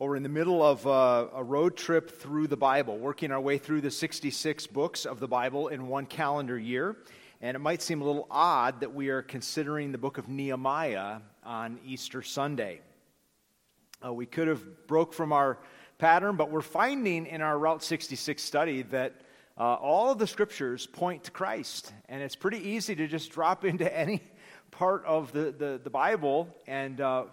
Well, we're in the middle of a, a, road trip through the Bible, working our way through the 66 books of the Bible in one calendar year. And it might seem a little odd that we are considering the book of Nehemiah on Easter Sunday. Uh, we could have broke from our pattern, but we're finding in our Route 66 study that uh, all of the scriptures point to Christ. And it's pretty easy to just drop into any part of the, the, the Bible and uh,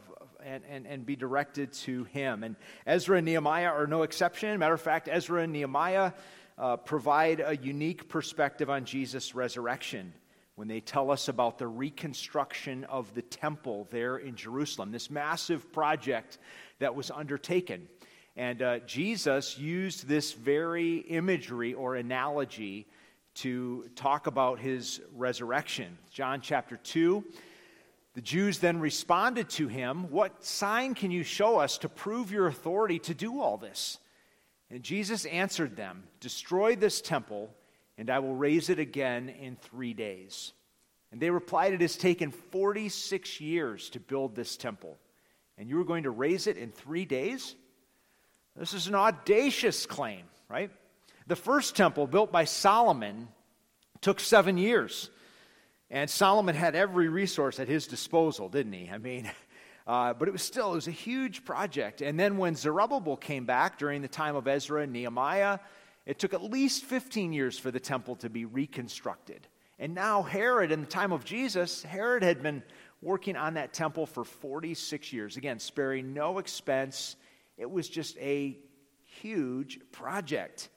and, and, and be directed to him. And Ezra and Nehemiah are no exception. Matter of fact, Ezra and Nehemiah uh, provide a unique perspective on Jesus' resurrection when they tell us about the reconstruction of the temple there in Jerusalem, this massive project that was undertaken. And uh, Jesus used this very imagery or analogy to talk about his resurrection. John chapter 2 the Jews then responded to him, What sign can you show us to prove your authority to do all this? And Jesus answered them, Destroy this temple, and I will raise it again in three days. And they replied, It has taken 46 years to build this temple, and you are going to raise it in three days? This is an audacious claim, right? The first temple, built by Solomon, took seven years. And Solomon had every resource at his disposal, didn't he? I mean, uh, but it was still, it was a huge project. And then when Zerubbabel came back during the time of Ezra and Nehemiah, it took at least 15 years for the temple to be reconstructed. And now Herod, in the time of Jesus, Herod had been working on that temple for 46 years. Again, sparing no expense. It was just a huge project.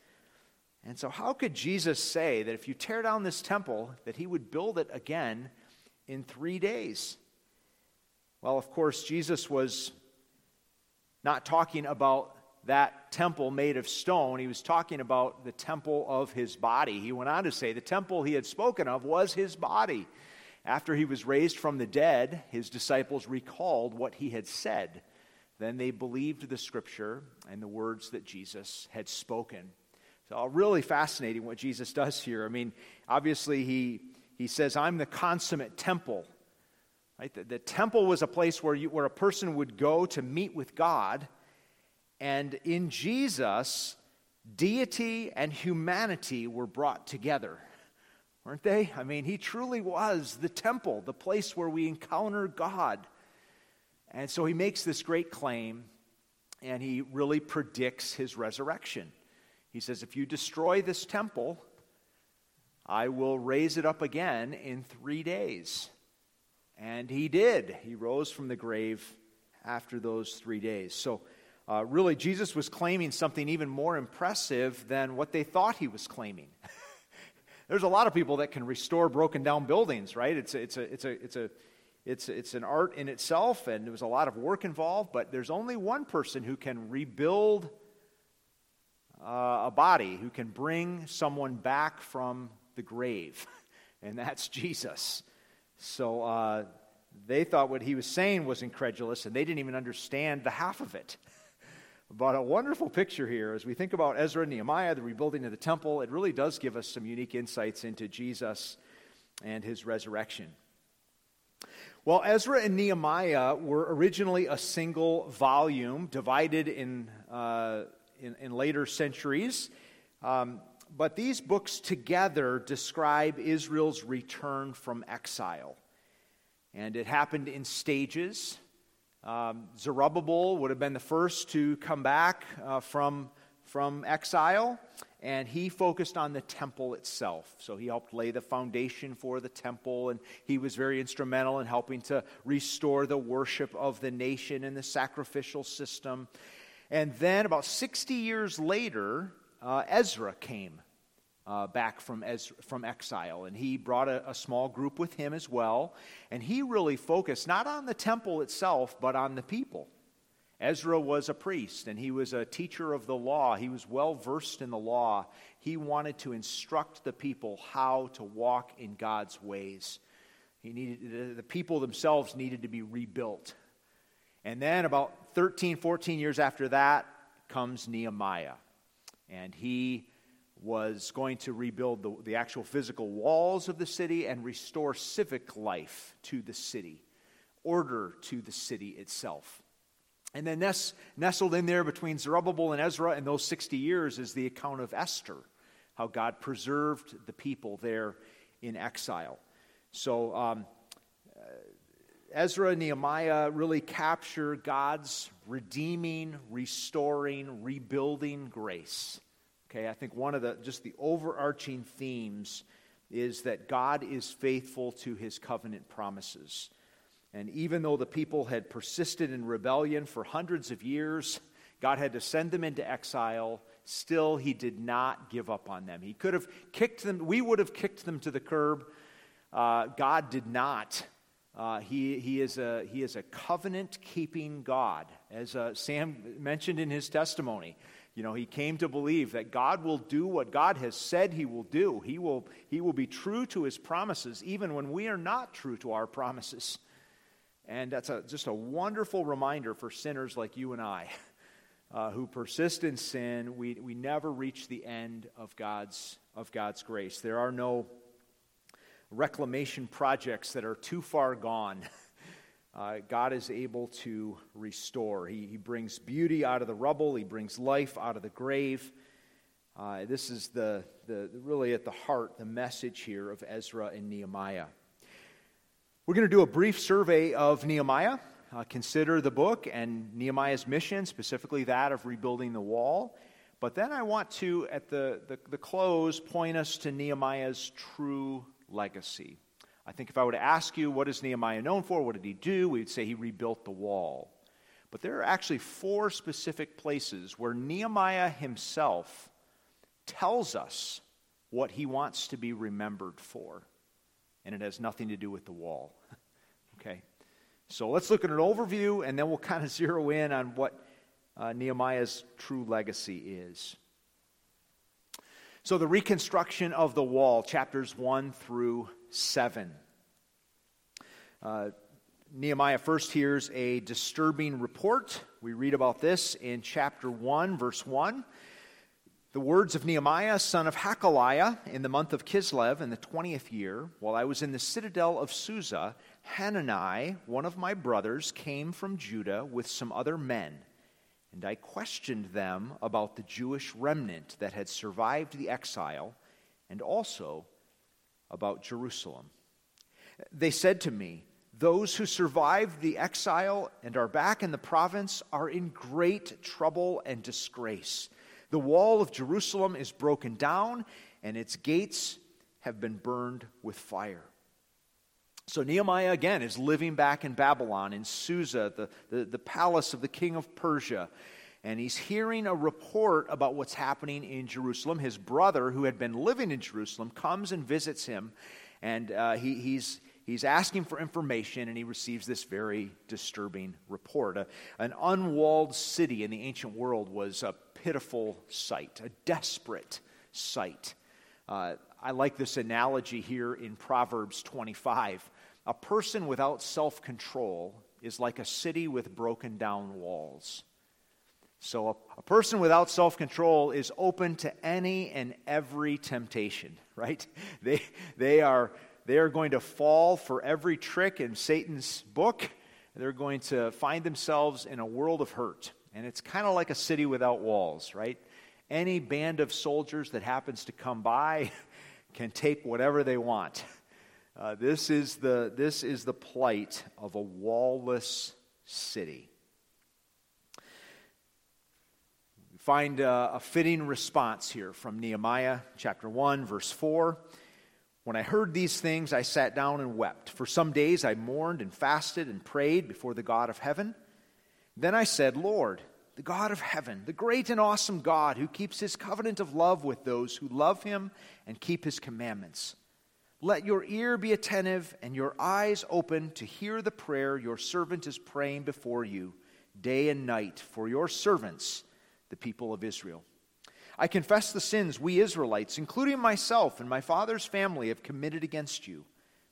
And so, how could Jesus say that if you tear down this temple, that he would build it again in three days? Well, of course, Jesus was not talking about that temple made of stone. He was talking about the temple of his body. He went on to say the temple he had spoken of was his body. After he was raised from the dead, his disciples recalled what he had said. Then they believed the scripture and the words that Jesus had spoken. So, really fascinating what Jesus does here. I mean, obviously, he, he says, I'm the consummate temple. Right? The, the temple was a place where, you, where a person would go to meet with God. And in Jesus, deity and humanity were brought together, weren't they? I mean, he truly was the temple, the place where we encounter God. And so he makes this great claim, and he really predicts his resurrection. He says, If you destroy this temple, I will raise it up again in three days. And he did. He rose from the grave after those three days. So, uh, really, Jesus was claiming something even more impressive than what they thought he was claiming. There's a lot of people that can restore broken down buildings, right? It's a, it's a, it's a, it's a, it's, it's an art in itself, and there was a lot of work involved, but there's only one person who can rebuild uh, a body who can bring someone back from the grave, and that's Jesus. So uh, they thought what he was saying was incredulous, and they didn't even understand the half of it. But a wonderful picture here as we think about Ezra and Nehemiah, the rebuilding of the temple, it really does give us some unique insights into Jesus and his resurrection. Well, Ezra and Nehemiah were originally a single volume divided in uh, in, in later centuries. Um, but these books together describe Israel's return from exile. And it happened in stages. Um, Zerubbabel would have been the first to come back uh, from, from exile, and he focused on the temple itself. So he helped lay the foundation for the temple, and he was very instrumental in helping to restore the worship of the nation and the sacrificial system. And then, about 60 years later, uh, Ezra came uh, back from, Ezra, from exile, and he brought a, a, small group with him as well. And he really focused not on the temple itself, but on the people. Ezra was a priest, and he was a teacher of the law. He was well versed in the law. He wanted to instruct the people how to walk in God's ways. He needed, the people themselves needed to be rebuilt. And then, about 13, 14 years after that, comes Nehemiah. And he was going to rebuild the, the actual physical walls of the city and restore civic life to the city, order to the city itself. And then nest, nestled in there between Zerubbabel and Ezra in those 60 years is the account of Esther, how God preserved the people there in exile. So um, Ezra and Nehemiah really capture God's redeeming, restoring, rebuilding grace. Okay, I think one of the just the overarching themes is that God is faithful to his covenant promises. And even though the people had persisted in rebellion for hundreds of years, God had to send them into exile. Still, he did not give up on them. He could have kicked them, we would have kicked them to the curb. Uh, God did not. Uh, he, he, is a, he is a covenant keeping God, as uh, Sam mentioned in his testimony. You know, he came to believe that God will do what God has said he will do. He will, he will be true to his promises, even when we are not true to our promises. And that's a, just a wonderful reminder for sinners like you and I uh, who persist in sin. We, we never reach the end of God's, of God's grace. There are no reclamation projects that are too far gone. Uh, God is able to restore. He, he brings beauty out of the rubble, He brings life out of the grave. Uh, this is the, the, really at the heart, the message here of Ezra and Nehemiah. We're going to do a brief survey of Nehemiah, uh, consider the book and Nehemiah's mission, specifically that of rebuilding the wall. But then I want to, at the, the, the close, point us to Nehemiah's true legacy. I think if I were to ask you, what is Nehemiah known for? What did he do? We'd say he rebuilt the wall. But there are actually four specific places where Nehemiah himself tells us what he wants to be remembered for. And it has nothing to do with the wall. okay? So let's look at an overview, and then we'll kind of zero in on what uh, Nehemiah's true legacy is. So, the reconstruction of the wall, chapters 1 through 7. Uh, Nehemiah first hears a disturbing report. We read about this in chapter 1, verse 1. The words of Nehemiah, son of Hachaliah, in the month of Kislev in the 20th year, while I was in the citadel of Susa, Hanani, one of my brothers, came from Judah with some other men, and I questioned them about the Jewish remnant that had survived the exile, and also about Jerusalem. They said to me, Those who survived the exile and are back in the province are in great trouble and disgrace. The wall of Jerusalem is broken down, and its gates have been burned with fire. So Nehemiah again is living back in Babylon, in Susa, the, the, the palace of the king of Persia and he's hearing a report about what's happening in Jerusalem. His brother, who had been living in Jerusalem, comes and visits him, and uh, he, he's, he's asking for information, and he receives this very disturbing report. A, an unwalled city in the ancient world was a pitiful sight, a desperate sight. Uh, I like this analogy here in Proverbs 25. A person without self control is like a city with broken down walls. So, a, a person without self control is open to any and every temptation, right? They, they, are, they are going to fall for every trick in Satan's book. They're going to find themselves in a world of hurt. And it's kind of like a city without walls, right? Any band of soldiers that happens to come by can take whatever they want. Uh, this, is the, this is the plight of a wallless city. find a, a, fitting response here from Nehemiah chapter 1, verse 4. When I heard these things, I sat down and wept. For some days I mourned and fasted and prayed before the God of heaven. Then I said, Lord, the God of heaven, the great and awesome God who keeps his covenant of love with those who love him and keep his commandments. Let your ear be attentive and your eyes open to hear the prayer your servant is praying before you day and night for your servants the people of Israel. I confess the sins we Israelites, including myself and my father's family, have committed against you.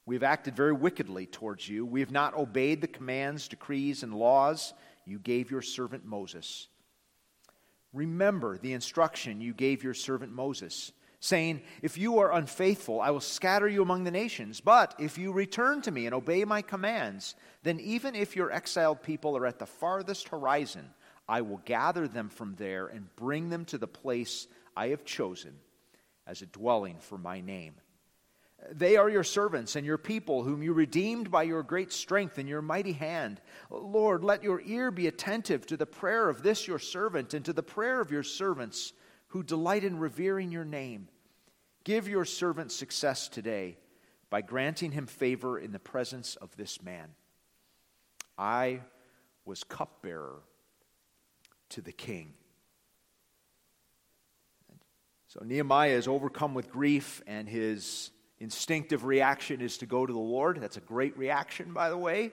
We have acted very wickedly towards you. We have not obeyed the commands, decrees, and laws you gave your servant Moses. Remember the instruction you gave your servant Moses. Saying, If you are unfaithful, I will scatter you among the nations. But if you return to me and obey my commands, then even if your exiled people are at the farthest horizon, I will gather them from there and bring them to the place I have chosen as a dwelling for my name. They are your servants and your people, whom you redeemed by your great strength and your mighty hand. Lord, let your ear be attentive to the prayer of this your servant and to the prayer of your servants who delight in revering your name. Give your servant success today by granting him favor in the presence of this man. I was cupbearer to the king. So Nehemiah is overcome with grief, and his instinctive reaction is to go to the Lord. That's a great reaction, by the way.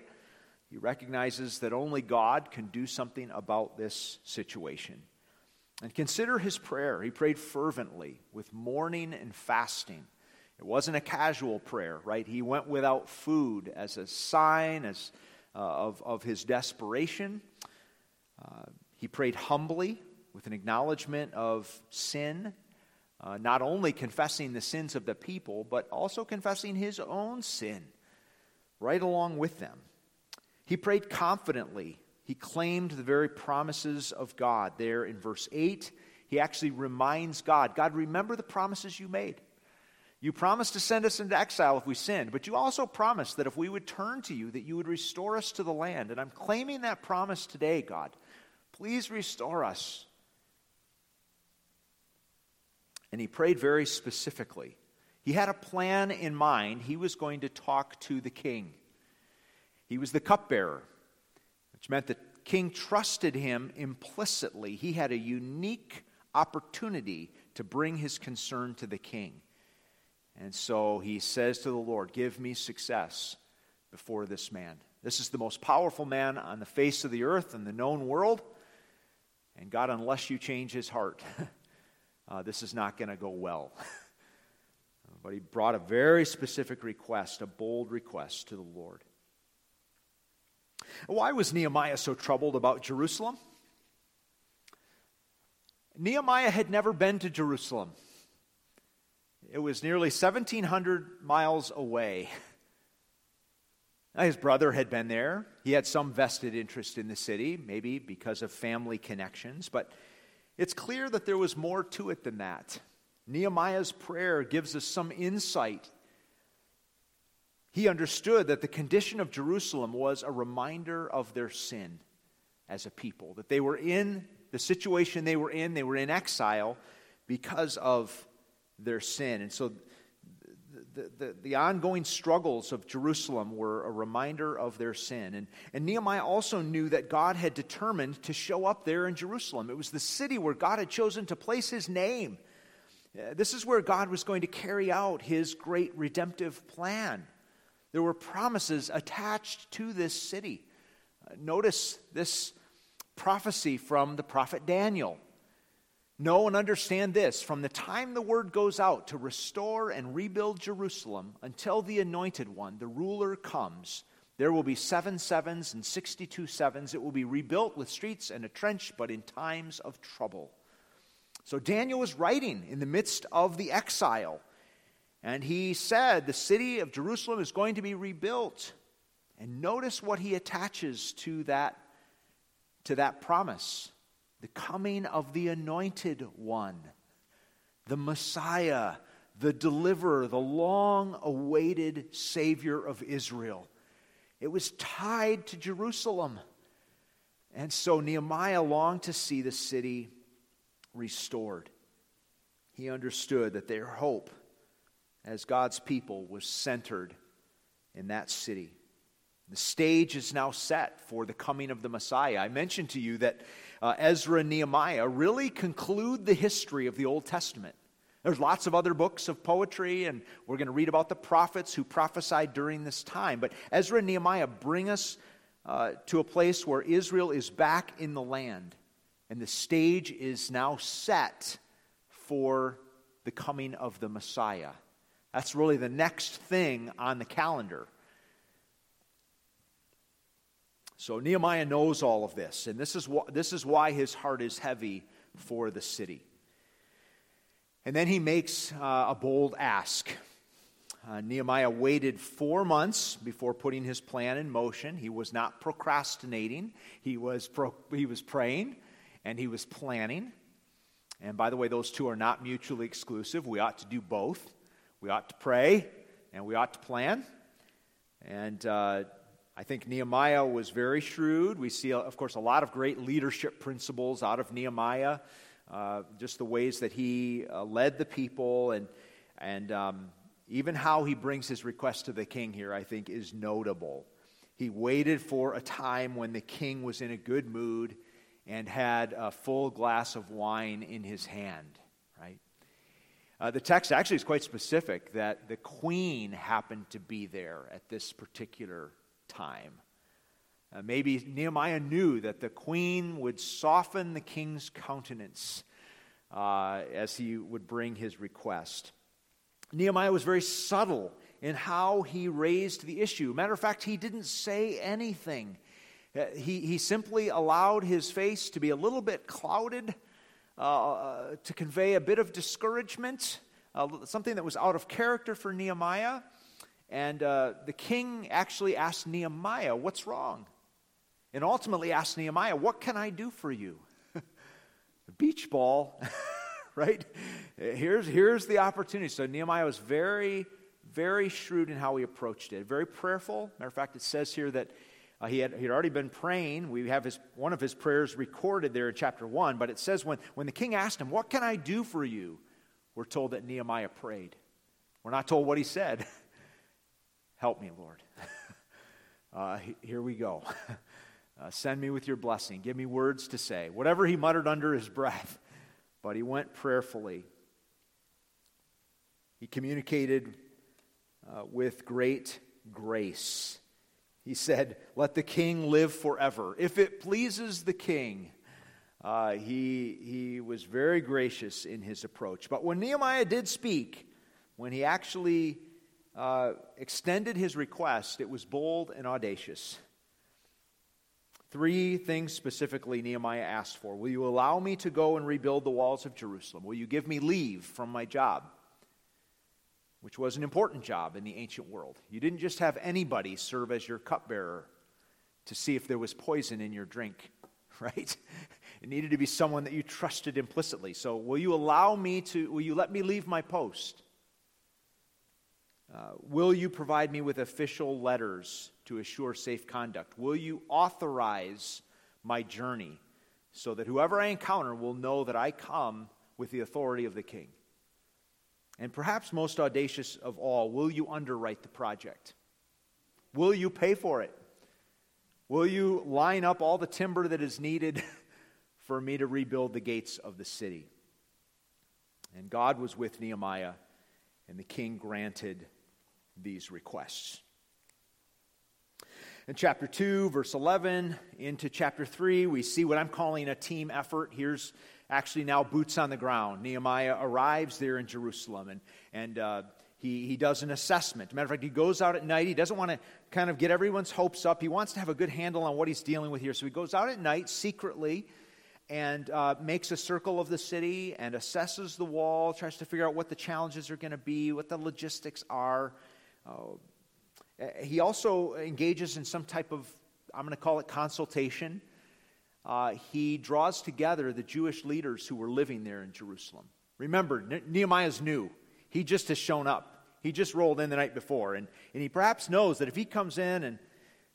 He recognizes that only God can do something about this situation. And consider his prayer. He prayed fervently with mourning and fasting. It wasn't a casual prayer, right? He went without food as a sign as, uh, of, of his desperation. Uh, he prayed humbly with an acknowledgement of sin, uh, not only confessing the sins of the people, but also confessing his own sin right along with them. He prayed confidently he claimed the very promises of God. There in verse 8, he actually reminds God God, remember the promises you made. You promised to send us into exile if we sinned, but you also promised that if we would turn to you, that you would restore us to the land. And I'm claiming that promise today, God. Please restore us. And he prayed very specifically. He had a plan in mind. He was going to talk to the king. He was the cupbearer which meant the king trusted him implicitly. He had a unique opportunity to bring his concern to the king. And so he says to the Lord, Give me success before this man. This is the most powerful man on the face of the earth and the known world. And God, unless you change his heart, uh, this is not going to go well. but he brought a very specific request, a bold request to the Lord. Why was Nehemiah so troubled about Jerusalem? Nehemiah had never been to Jerusalem. It was nearly 1,700 miles away. his brother had been there. He had some vested interest in the city, maybe because of family connections, but it's clear that there was more to it than that. Nehemiah's prayer gives us some insight he understood that the condition of Jerusalem was a reminder of their sin as a people, that they were in the situation they were in, they were in exile because of their sin. And so the, the, the, ongoing struggles of Jerusalem were a reminder of their sin. And, and Nehemiah also knew that God had determined to show up there in Jerusalem. It was the city where God had chosen to place his name. Uh, this is where God was going to carry out his great redemptive plan. There were promises attached to this city. Uh, notice this prophecy from the prophet Daniel. Know and understand this from the time the word goes out to restore and rebuild Jerusalem until the anointed one, the ruler, comes, there will be seven sevens and 62 sevens. It will be rebuilt with streets and a trench, but in times of trouble. So Daniel was writing in the midst of the exile. And he said, The city of Jerusalem is going to be rebuilt. And notice what he attaches to that, to that promise the coming of the anointed one, the Messiah, the deliverer, the long awaited Savior of Israel. It was tied to Jerusalem. And so Nehemiah longed to see the city restored. He understood that their hope as God's people was centered in that city. The stage is now set for the coming of the Messiah. I mentioned to you that uh, Ezra and Nehemiah really conclude the history of the Old Testament. There's lots of other books of poetry, and we're going to read about the prophets who prophesied during this time. But Ezra and Nehemiah bring us uh, to a place where Israel is back in the land, and the stage is now set for the coming of the Messiah. That's really the next thing on the calendar. So Nehemiah knows all of this, and this is, wh- this is why his heart is heavy for the city. And then he makes uh, a bold ask. Uh, Nehemiah waited four months before putting his plan in motion. He was not procrastinating, he was, pro- he was praying and he was planning. And by the way, those two are not mutually exclusive. We ought to do both. We ought to pray and we ought to plan. And uh, I think Nehemiah was very shrewd. We see, of course, a lot of great leadership principles out of Nehemiah, uh, just the ways that he uh, led the people and, and um, even how he brings his request to the king here, I think, is notable. He waited for a time when the king was in a good mood and had a full glass of wine in his hand? Uh, the text actually is quite specific that the queen happened to be there at this particular time. Uh, maybe Nehemiah knew that the queen would soften the king's countenance uh, as he would bring his request. Nehemiah was very subtle in how he raised the issue. Matter of fact, he didn't say anything. Uh, he, he simply allowed his face to be a little bit clouded uh, to convey a bit of discouragement, uh, something that was out of character for Nehemiah. And uh, the king actually asked Nehemiah, What's wrong? And ultimately asked Nehemiah, What can I do for you? beach ball. right? Here's, here's the opportunity. So Nehemiah was very, very shrewd in how he approached it. Very prayerful. Matter of fact, it says here that uh, he, had, he had already been praying. We have his, one of his prayers recorded there in chapter 1, but it says when, when the king asked him, What can I do for you? We're told that Nehemiah prayed. We're not told what he said. Help me, Lord. uh, here we go. Uh, send me with your blessing. Give me words to say. Whatever he muttered under his breath but he went prayerfully. He communicated uh, with great grace. He said, Let the king live forever. If it pleases the king, uh, he, he was very gracious in his approach. But when Nehemiah did speak, when he actually uh, extended his request, it was bold and audacious. Three things specifically Nehemiah asked for. Will you allow me to go and rebuild the walls of Jerusalem? Will you give me leave from my job? Which was an important job in the ancient world. You didn't just have anybody serve as your cupbearer to see if there was poison in your drink, right? It needed to be someone that you trusted implicitly. So, will you allow me to, will you let me leave my post? Uh, will you provide me with official letters to assure safe conduct? Will you authorize my journey so that whoever I encounter will know that I come with the authority of the king? And perhaps most audacious of all, will you underwrite the project? Will you pay for it? Will you line up all the timber that is needed for me to rebuild the gates of the city? And God was with Nehemiah, and the king granted these requests. In chapter 2, verse 11, into chapter 3, we see what I'm calling a team effort. Here's actually now boots on the ground. Nehemiah arrives there in Jerusalem and, and uh, he, he does an assessment. Matter of fact, he goes out at night. He doesn't want to kind of get everyone's hopes up. He wants to have a good handle on what he's dealing with here. So he goes out at night secretly and uh, makes a circle of the city and assesses the wall, tries to figure out what the challenges are going to be, what the logistics are. Uh, he also engages in some type of, I'm going to call it consultation. Uh, he draws together the Jewish leaders who were living there in Jerusalem. Remember, Nehemiah's new. He just has shown up. He just rolled in the night before. And, and he perhaps knows that if he comes in and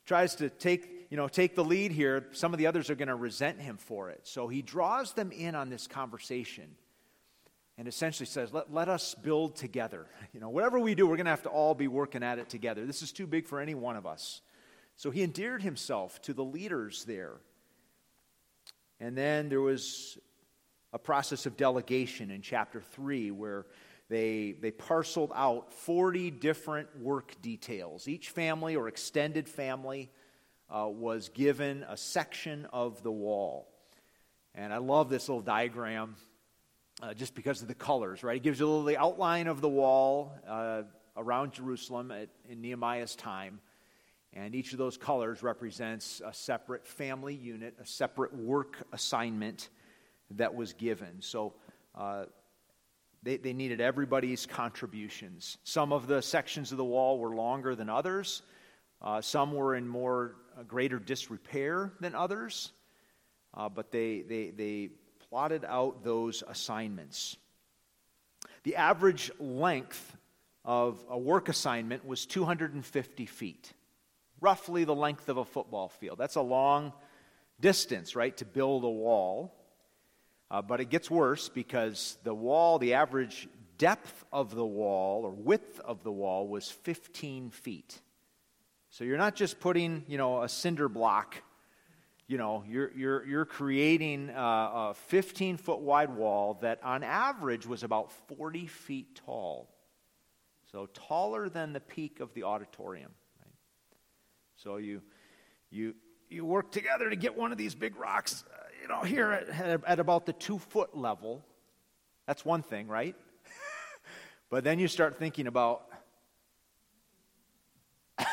tries to take, you know, take the lead here, some of the others are going to resent him for it. So he draws them in on this conversation and essentially says, let, let us build together. You know, whatever we do, we're going to have to all be working at it together. This is too big for any one of us. So he endeared himself to the leaders there. And then there was a process of delegation in chapter 3 where they, they parceled out 40 different work details. Each family or extended family uh, was given a section of the wall. And I love this little diagram uh, just because of the colors, right? It gives you a little the outline of the wall uh, around Jerusalem at, in Nehemiah's time. And each of those colors represents a separate family unit, a separate work assignment that was given. So, uh, they, they needed everybody's contributions. Some of the sections of the wall were longer than others. Uh, some were in more uh, greater disrepair than others. Uh, but they, they, they plotted out those assignments. The average length of a work assignment was 250 feet, roughly the length of a football field. That's a long distance, right, to build a wall. Uh, but it gets worse because the wall, the average depth of the wall or width of the wall was 15 feet. So you're not just putting, you know, a cinder block. You know, you're, you're, you're creating a 15 foot wide wall that on average was about 40 feet tall. So taller than the peak of the auditorium. So you, you, you work together to get one of these big rocks, uh, you know, here at, at about the two foot level. That's one thing, right? but then you start thinking about,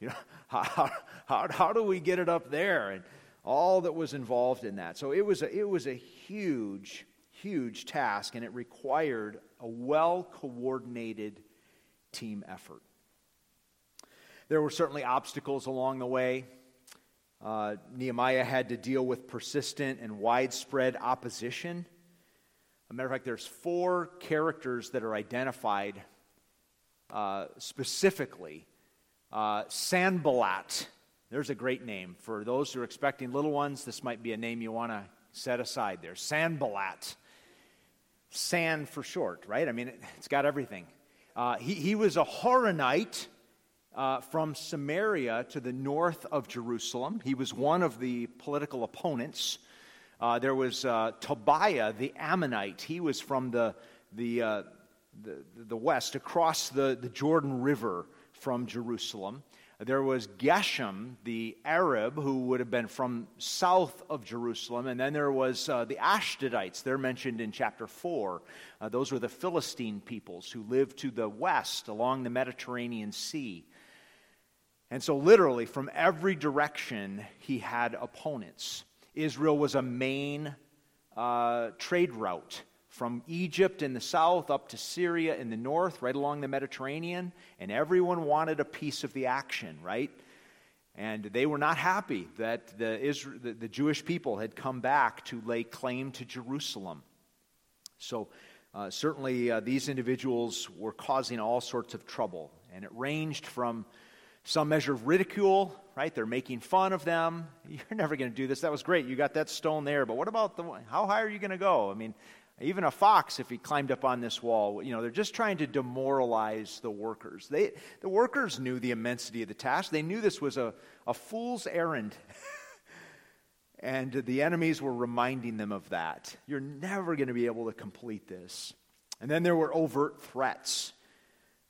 you know, how, how, how do we get it up there? And all that was involved in that. So it was a, it was a huge, huge task, and it required a well coordinated team effort. There were certainly obstacles along the way. Uh, Nehemiah had to deal with persistent and widespread opposition. As a matter of fact, there's four characters that are identified uh, specifically. Uh, Sanballat, there's a great name. For those who are expecting little ones, this might be a name you want to set aside there. Sanballat. San for short, right? I mean, it, has got everything. Uh, he, he was a Horonite uh, from Samaria to the north of Jerusalem. He was one of the political opponents. Uh, there was uh, Tobiah the Ammonite. He was from the, the, uh, the, the, west, across the, the Jordan River from Jerusalem. There was Geshem, the Arab, who would have been from south of Jerusalem. And then there was uh, the Ashdodites. They're mentioned in chapter 4. Uh, those were the Philistine peoples who lived to the west along the Mediterranean Sea. And so, literally, from every direction, he had opponents. Israel was a main uh, trade route from Egypt in the south up to Syria in the north, right along the Mediterranean, and everyone wanted a piece of the action, right? And they were not happy that the, Israel, the, the Jewish people had come back to lay claim to Jerusalem. So, uh, certainly, uh, these individuals were causing all sorts of trouble, and it ranged from some measure of ridicule, right? They're making fun of them. You're never going to do this. That was great. You got that stone there, but what about the how high are you going to go? I mean, even a fox, if he climbed up on this wall, you know, they're just trying to demoralize the workers. They, the workers knew the immensity of the task. They knew this was a, a fool's errand. and the enemies were reminding them of that. You're never going to be able to complete this. And then there were overt threats.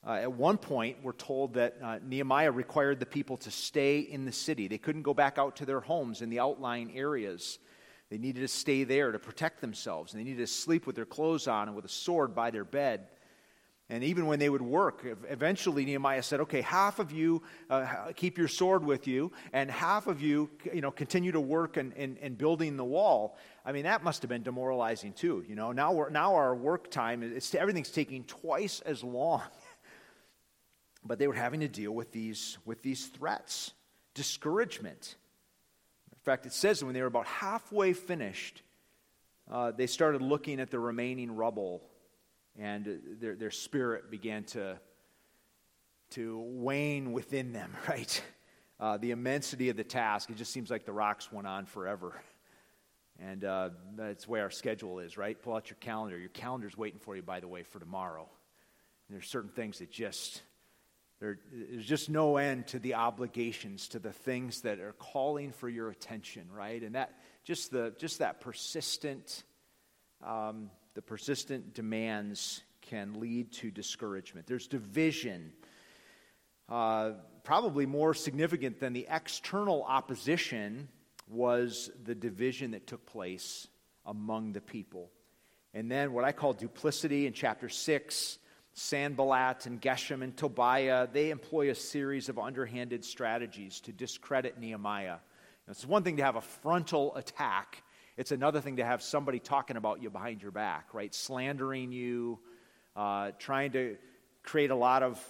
Uh, at one point, we're told that uh, Nehemiah required the people to stay in the city. They couldn't go back out to their homes in the outlying areas. They needed to stay there to protect themselves, and they needed to sleep with their clothes on and with a sword by their bed. And even when they would work, eventually Nehemiah said, "Okay, half of you uh, keep your sword with you, and half of you, you know, continue to work and in, in, in, building the wall." I mean, that must have been demoralizing too. You know, now we're, now our work time, it's, everything's taking twice as long but they were having to deal with these, with these threats, discouragement. In fact, it says when they were about halfway finished, uh, they started looking at the remaining rubble, and their, their spirit began to, to wane within them, right? Uh, the immensity of the task, it just seems like the rocks went on forever. And uh, that's the way our schedule is, right? Pull out your calendar. Your calendar's waiting for you, by the way, for tomorrow. And there's certain things that just there, there's just no end to the obligations, to the things that are calling for your attention, right? And that just the just that persistent, um, the persistent demands can lead to discouragement. There's division. Uh, probably more significant than the external opposition was the division that took place among the people. And then what I call duplicity in chapter 6 Sanballat and Geshem and Tobiah, they employ a series of underhanded strategies to discredit Nehemiah. It's one thing to have a frontal attack It's another thing to have somebody talking about you behind your back, right? Slandering you, uh, trying to create a lot of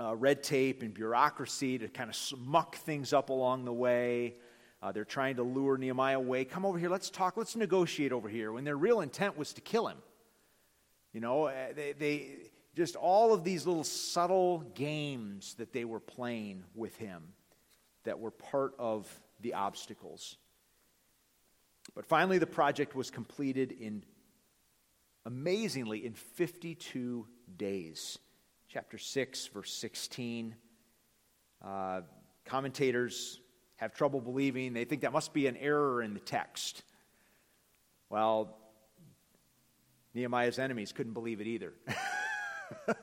uh, red tape and bureaucracy to kind of muck things up along the way. Uh, they're trying to lure Nehemiah away. Come over here, let's talk, let's negotiate over here. When their real intent was to kill him. You know, uh, they, they just all of these little subtle games that they were playing with him that were part of the obstacles. But finally, the project was completed in amazingly in 52 days. Chapter 6, verse 16. Uh, commentators have trouble believing. They think that must be an error in the text. Well, Nehemiah's enemies couldn't believe it either.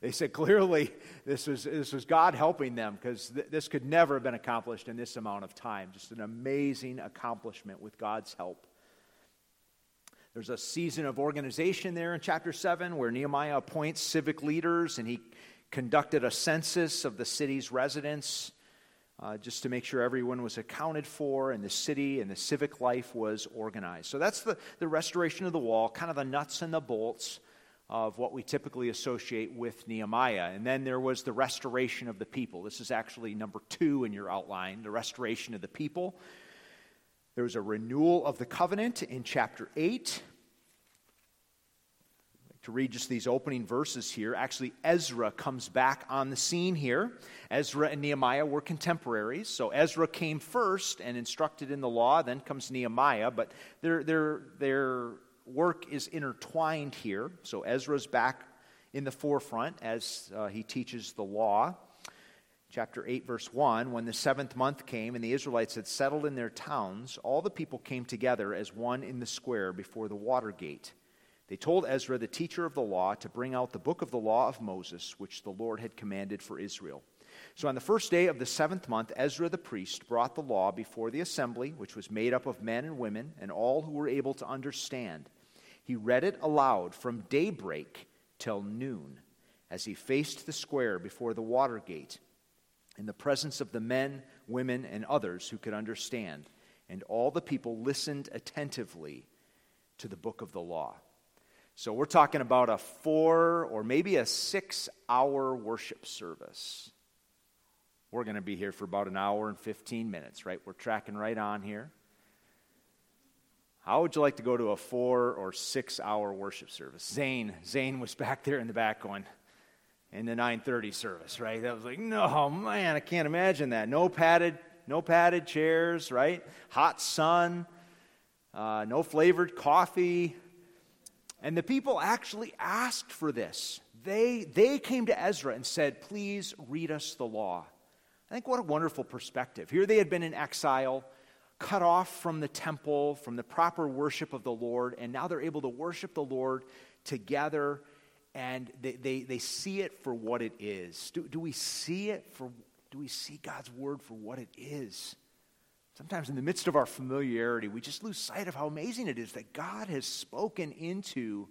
they said clearly this was, this was God helping them because th- this could never have been accomplished in this amount of time. Just an amazing accomplishment with God's help. There's a season of organization there in chapter 7 where Nehemiah appoints civic leaders and he conducted a census of the city's residents uh, just to make sure everyone was accounted for and the city and the civic life was organized. So that's the, the restoration of the wall, kind of the nuts and the bolts of what we typically associate with Nehemiah. And then there was the restoration of the people. This is actually number two in your outline the restoration of the people. There was a renewal of the covenant in chapter 8 to read just these opening verses here. Actually, Ezra comes back on the scene here. Ezra and Nehemiah were contemporaries. So Ezra came first and instructed in the law, then comes Nehemiah, but their, their, their work is intertwined here. So Ezra's back in the forefront as uh, he teaches the law. Chapter 8, verse 1 When the seventh month came and the Israelites had settled in their towns, all the people came together as one in the square before the water gate. They told Ezra, the teacher of the law, to bring out the book of the law of Moses, which the Lord had commanded for Israel. So on the first day of the seventh month, Ezra the priest brought the law before the assembly, which was made up of men and women, and all who were able to understand. He read it aloud from daybreak till noon, as he faced the square before the water gate, in the presence of the men, women, and others who could understand. And all the people listened attentively to the book of the law. So we're talking about a four or maybe a six hour worship service. We're going to be here for about an hour and 15 minutes, right? We're tracking right on here. How would you like to go to a four or six hour worship service? Zane, Zane was back there in the back going, in the 9:30 service, right? That was like, no, man, I can't imagine that. No padded, no padded chairs, right? Hot sun, uh, no flavored coffee, and the people actually asked for this. They, they came to Ezra and said, Please read us the law. I think what a wonderful perspective. Here they had been in exile, cut off from the temple, from the proper worship of the Lord, and now they're able to worship the Lord together, and they, they, they see it for what it is. Do, do we see it for, do we see God's word for what it is? Sometimes, in the midst of our familiarity, we just lose sight of how amazing it is that God has spoken into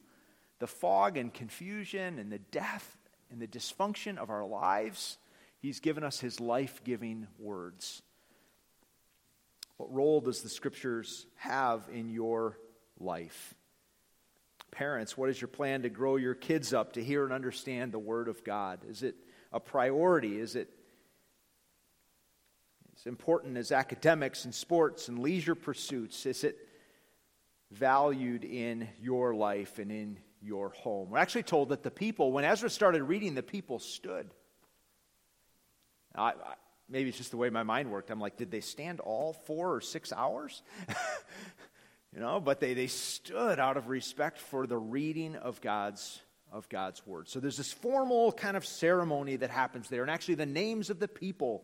the fog and confusion and the death and the dysfunction of our lives. He's given us His life giving words. What role does the scriptures have in your life? Parents, what is your plan to grow your kids up to hear and understand the Word of God? Is it a priority? Is it important as academics and sports and leisure pursuits? Is it valued in your life and in your home? We're actually told that the people, when Ezra started reading, the people stood. I, I, maybe it's just the way my mind worked. I'm like, did they stand all four or six hours? you know, but they, they stood out of respect for the reading of God's of God's word. So there's this formal kind of ceremony that happens there, and actually the names of the people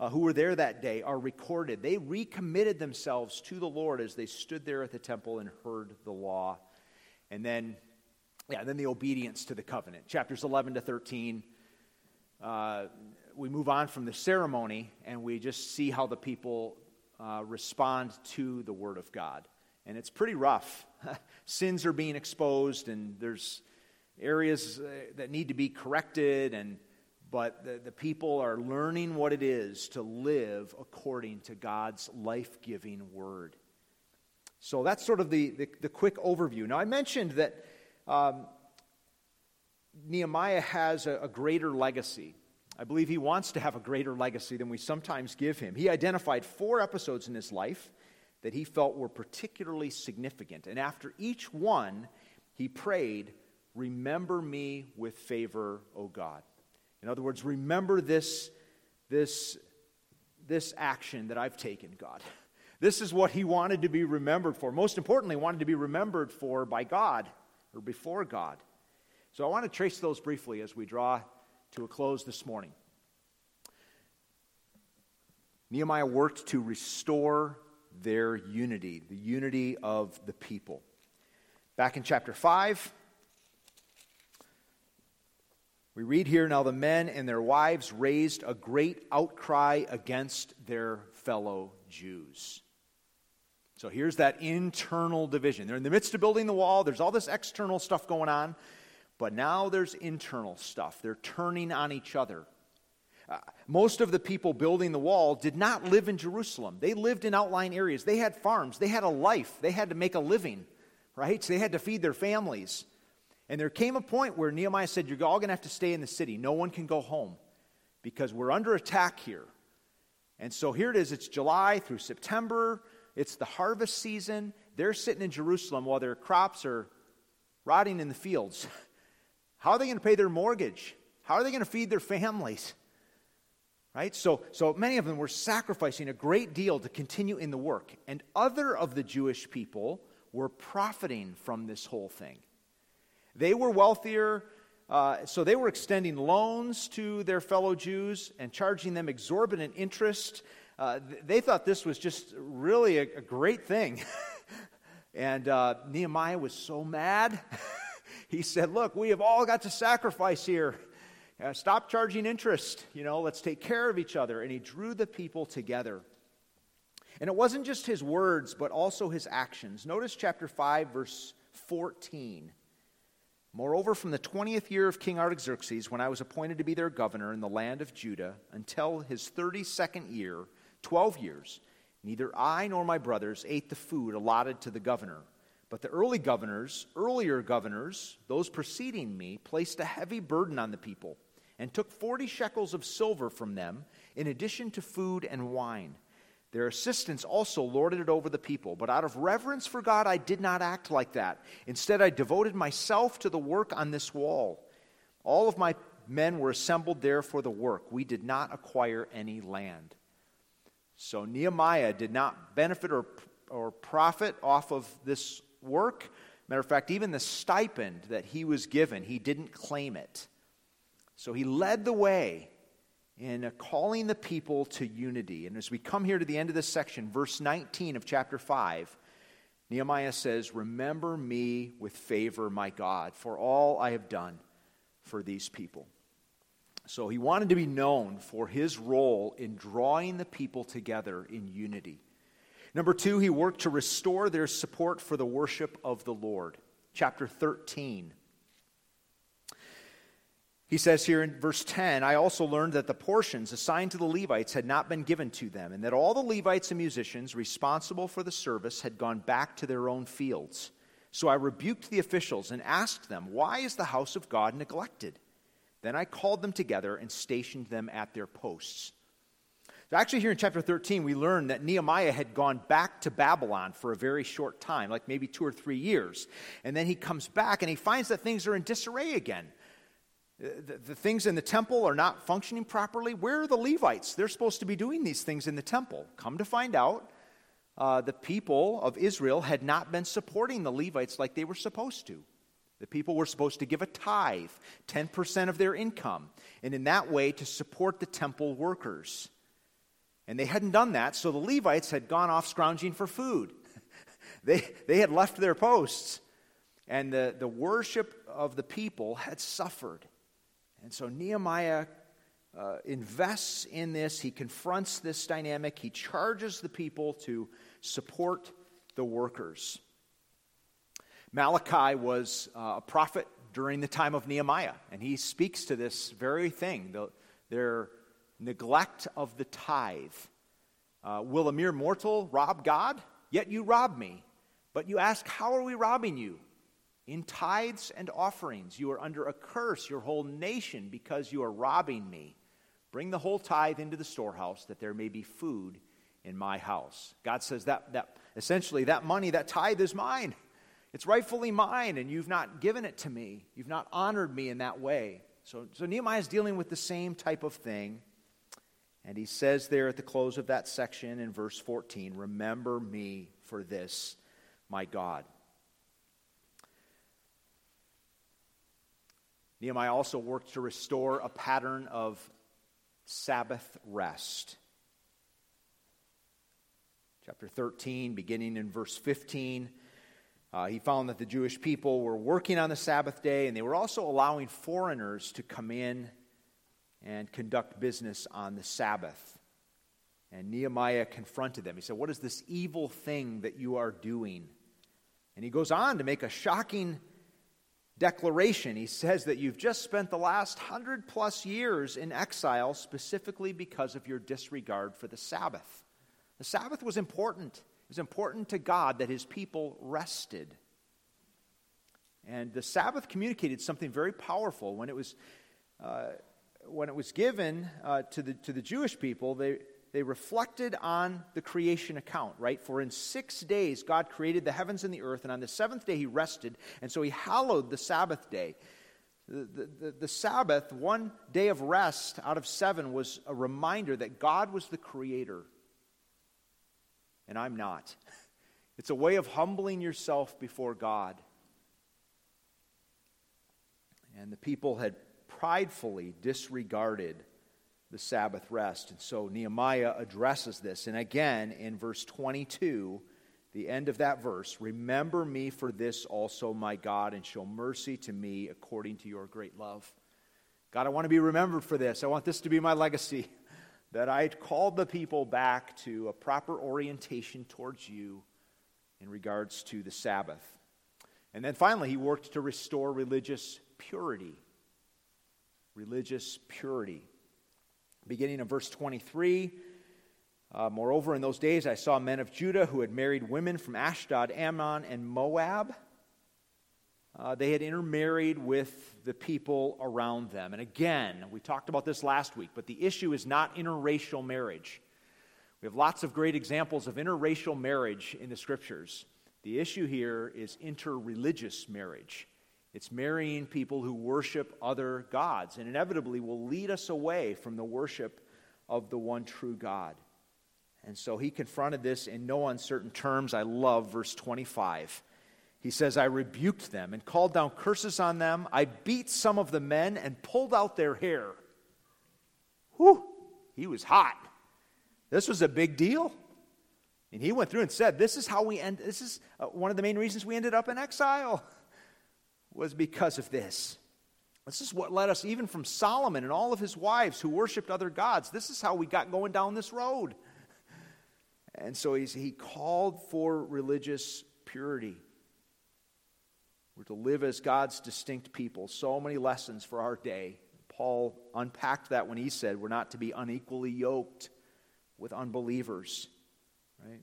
uh, who were there that day are recorded. They recommitted themselves to the Lord as they stood there at the temple and heard the law. And then, yeah, then the obedience to the covenant. Chapters 11 to 13. Uh, we move on from the ceremony and we just see how the people uh, respond to the word of God. And it's pretty rough. Sins are being exposed, and there's areas uh, that need to be corrected, and but the, the people are learning what it is to live according to God's life giving word. So that's sort of the, the, the quick overview. Now, I mentioned that um, Nehemiah has a, a greater legacy. I believe he wants to have a greater legacy than we sometimes give him. He identified four episodes in his life that he felt were particularly significant. And after each one, he prayed, Remember me with favor, O God. In other words, remember this, this, this action that I've taken, God. This is what he wanted to be remembered for. Most importantly, wanted to be remembered for by God or before God. So I want to trace those briefly as we draw to a close this morning. Nehemiah worked to restore their unity, the unity of the people. Back in chapter 5, we read here now the men and their wives raised a great outcry against their fellow Jews. So here's that internal division. They're in the midst of building the wall, there's all this external stuff going on, but now there's internal stuff. They're turning on each other. Uh, most of the people building the wall did not live in Jerusalem. They lived in outlying areas. They had farms. They had a life. They had to make a living, right? So they had to feed their families. And there came a point where Nehemiah said, You're all going to have to stay in the city. No one can go home because we're under attack here. And so here it is. It's July through September. It's the harvest season. They're sitting in Jerusalem while their crops are rotting in the fields. How are they going to pay their mortgage? How are they going to feed their families? Right? So, so many of them were sacrificing a great deal to continue in the work. And other of the Jewish people were profiting from this whole thing. They were wealthier, uh, so they were extending loans to their fellow Jews and charging them exorbitant interest. Uh, they thought this was just really a, a great thing. and uh, Nehemiah was so mad. he said, Look, we have all got to sacrifice here. Uh, stop charging interest. You know, let's take care of each other. And he drew the people together. And it wasn't just his words, but also his actions. Notice chapter 5, verse 14. Moreover, from the 20th year of King Artaxerxes, when I was appointed to be their governor in the land of Judah, until his 32nd year, 12 years, neither I nor my brothers ate the food allotted to the governor. But the early governors, earlier governors, those preceding me, placed a heavy burden on the people and took 40 shekels of silver from them, in addition to food and wine. Their assistants also lorded it over the people, but out of reverence for God, I did not act like that. Instead, I devoted myself to the work on this wall. All of my men were assembled there for the work. We did not acquire any land. So Nehemiah did not benefit or, or profit off of this work. Matter of fact, even the stipend that he was given, he didn't claim it. So he led the way in uh, calling the people to unity. And as we come here to the end of this section, verse 19 of chapter 5, Nehemiah says, Remember me with favor, my God, for all I have done for these people. So he wanted to be known for his role in drawing the people together in unity. Number two, he worked to restore their support for the worship of the Lord. Chapter 13 he says here in verse 10 I also learned that the portions assigned to the Levites had not been given to them, and that all the Levites and musicians responsible for the service had gone back to their own fields. So I rebuked the officials and asked them, Why is the house of God neglected? Then I called them together and stationed them at their posts. So actually, here in chapter 13, we learn that Nehemiah had gone back to Babylon for a very short time, like maybe two or three years. And then he comes back and he finds that things are in disarray again. The, the, things in the temple are not functioning properly. Where are the Levites? They're supposed to be doing these things in the temple. Come to find out, uh, the people of Israel had not been supporting the Levites like they were supposed to. The people were supposed to give a tithe, 10% of their income, and in that way to support the temple workers. And they hadn't done that, so the Levites had gone off scrounging for food. they, they had left their posts, and the, the worship of the people had suffered. And so Nehemiah uh, invests in this. He confronts this dynamic. He charges the people to support the workers. Malachi was uh, a prophet during the time of Nehemiah, and he speaks to this very thing the, their neglect of the tithe. Uh, will a mere mortal rob God? Yet you rob me. But you ask, How are we robbing you? In tithes and offerings. You are under a curse, your whole nation, because you are robbing me. Bring the whole tithe into the storehouse, that there may be food in my house. God says that, that essentially that money, that tithe is mine. It's rightfully mine, and you've not given it to me. You've not honored me in that way. So, so Nehemiah is dealing with the same type of thing. And he says there at the close of that section in verse 14, Remember me for this, my God. Nehemiah also worked to restore a pattern of Sabbath rest. Chapter 13, beginning in verse 15, uh, he found that the Jewish people were working on the Sabbath day and they were also allowing foreigners to come in and conduct business on the Sabbath. And Nehemiah confronted them. He said, What is this evil thing that you are doing? And he goes on to make a shocking declaration. He says that you've just spent the last hundred plus years in exile specifically because of your disregard for the Sabbath. The Sabbath was important. It was important to God that his people rested. And the Sabbath communicated something very powerful when it was. Uh, when it was given uh, to, the, to the Jewish people, they, they reflected on the creation account, right? For in six days God created the heavens and the earth, and on the seventh day he rested, and so he hallowed the Sabbath day. The, the, the, Sabbath, one day of rest out of seven, was a reminder that God was the creator, and I'm not. It's a way of humbling yourself before God. And the people had pridefully disregarded the Sabbath rest. And so Nehemiah addresses this. And again, in verse 22, the end of that verse Remember me for this also, my God, and show mercy to me according to your great love. God, I want to be remembered for this. I want this to be my legacy that I called the people back to a proper orientation towards you in regards to the Sabbath. And then finally, he worked to restore religious purity religious purity. Beginning in verse 23, uh, moreover, in those days I saw men of Judah who had married women from Ashdod, Ammon, and Moab. Uh, they had intermarried with the people around them. And again, we talked about this last week, but the issue is not interracial marriage. We have lots of great examples of interracial marriage in the scriptures. The issue here is interreligious marriage. It's marrying people who worship other gods and inevitably will lead us away from the worship of the one true God. And so he confronted this in no uncertain terms. I love verse 25. He says, I rebuked them and called down curses on them. I beat some of the men and pulled out their hair. Whew, he was hot. This was a big deal. And he went through and said, This is how we end, this is uh, one of the main reasons we ended up in exile was because of this. This is what led us, even from Solomon and all of his wives who worshiped other gods. This is how we got going down this road. And so he called for religious purity. We're to live as God's distinct people. So many lessons for our day. Paul unpacked that when he said we're not to be unequally yoked with unbelievers. Right?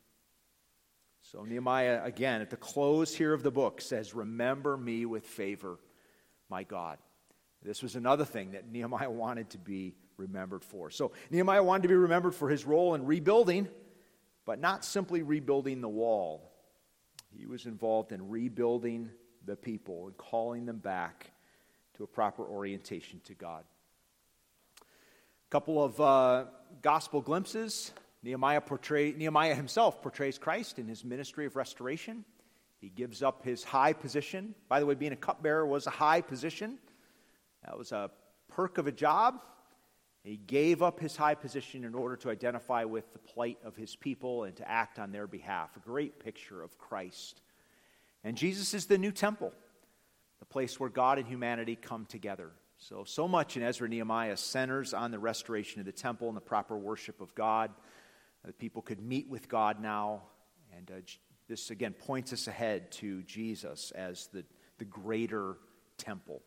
So Nehemiah, again, at the close here of the book, says, Remember me with favor, my God. This was another thing that Nehemiah wanted to be remembered for. So Nehemiah wanted to be remembered for his role in rebuilding, but not simply rebuilding the wall. He was involved in rebuilding the people and calling them back to a proper orientation to God. A couple of uh, gospel glimpses Nehemiah, portray, Nehemiah himself portrays Christ in his ministry of restoration. He gives up his high position. By the way, being a cupbearer was a high position, that was a perk of a job. He gave up his high position in order to identify with the plight of his people and to act on their behalf. A great picture of Christ. And Jesus is the new temple, the place where God and humanity come together. So, so much in Ezra Nehemiah centers on the restoration of the temple and the proper worship of God. That people could meet with God now. And uh, this, again, points us ahead to Jesus as the, the greater temple.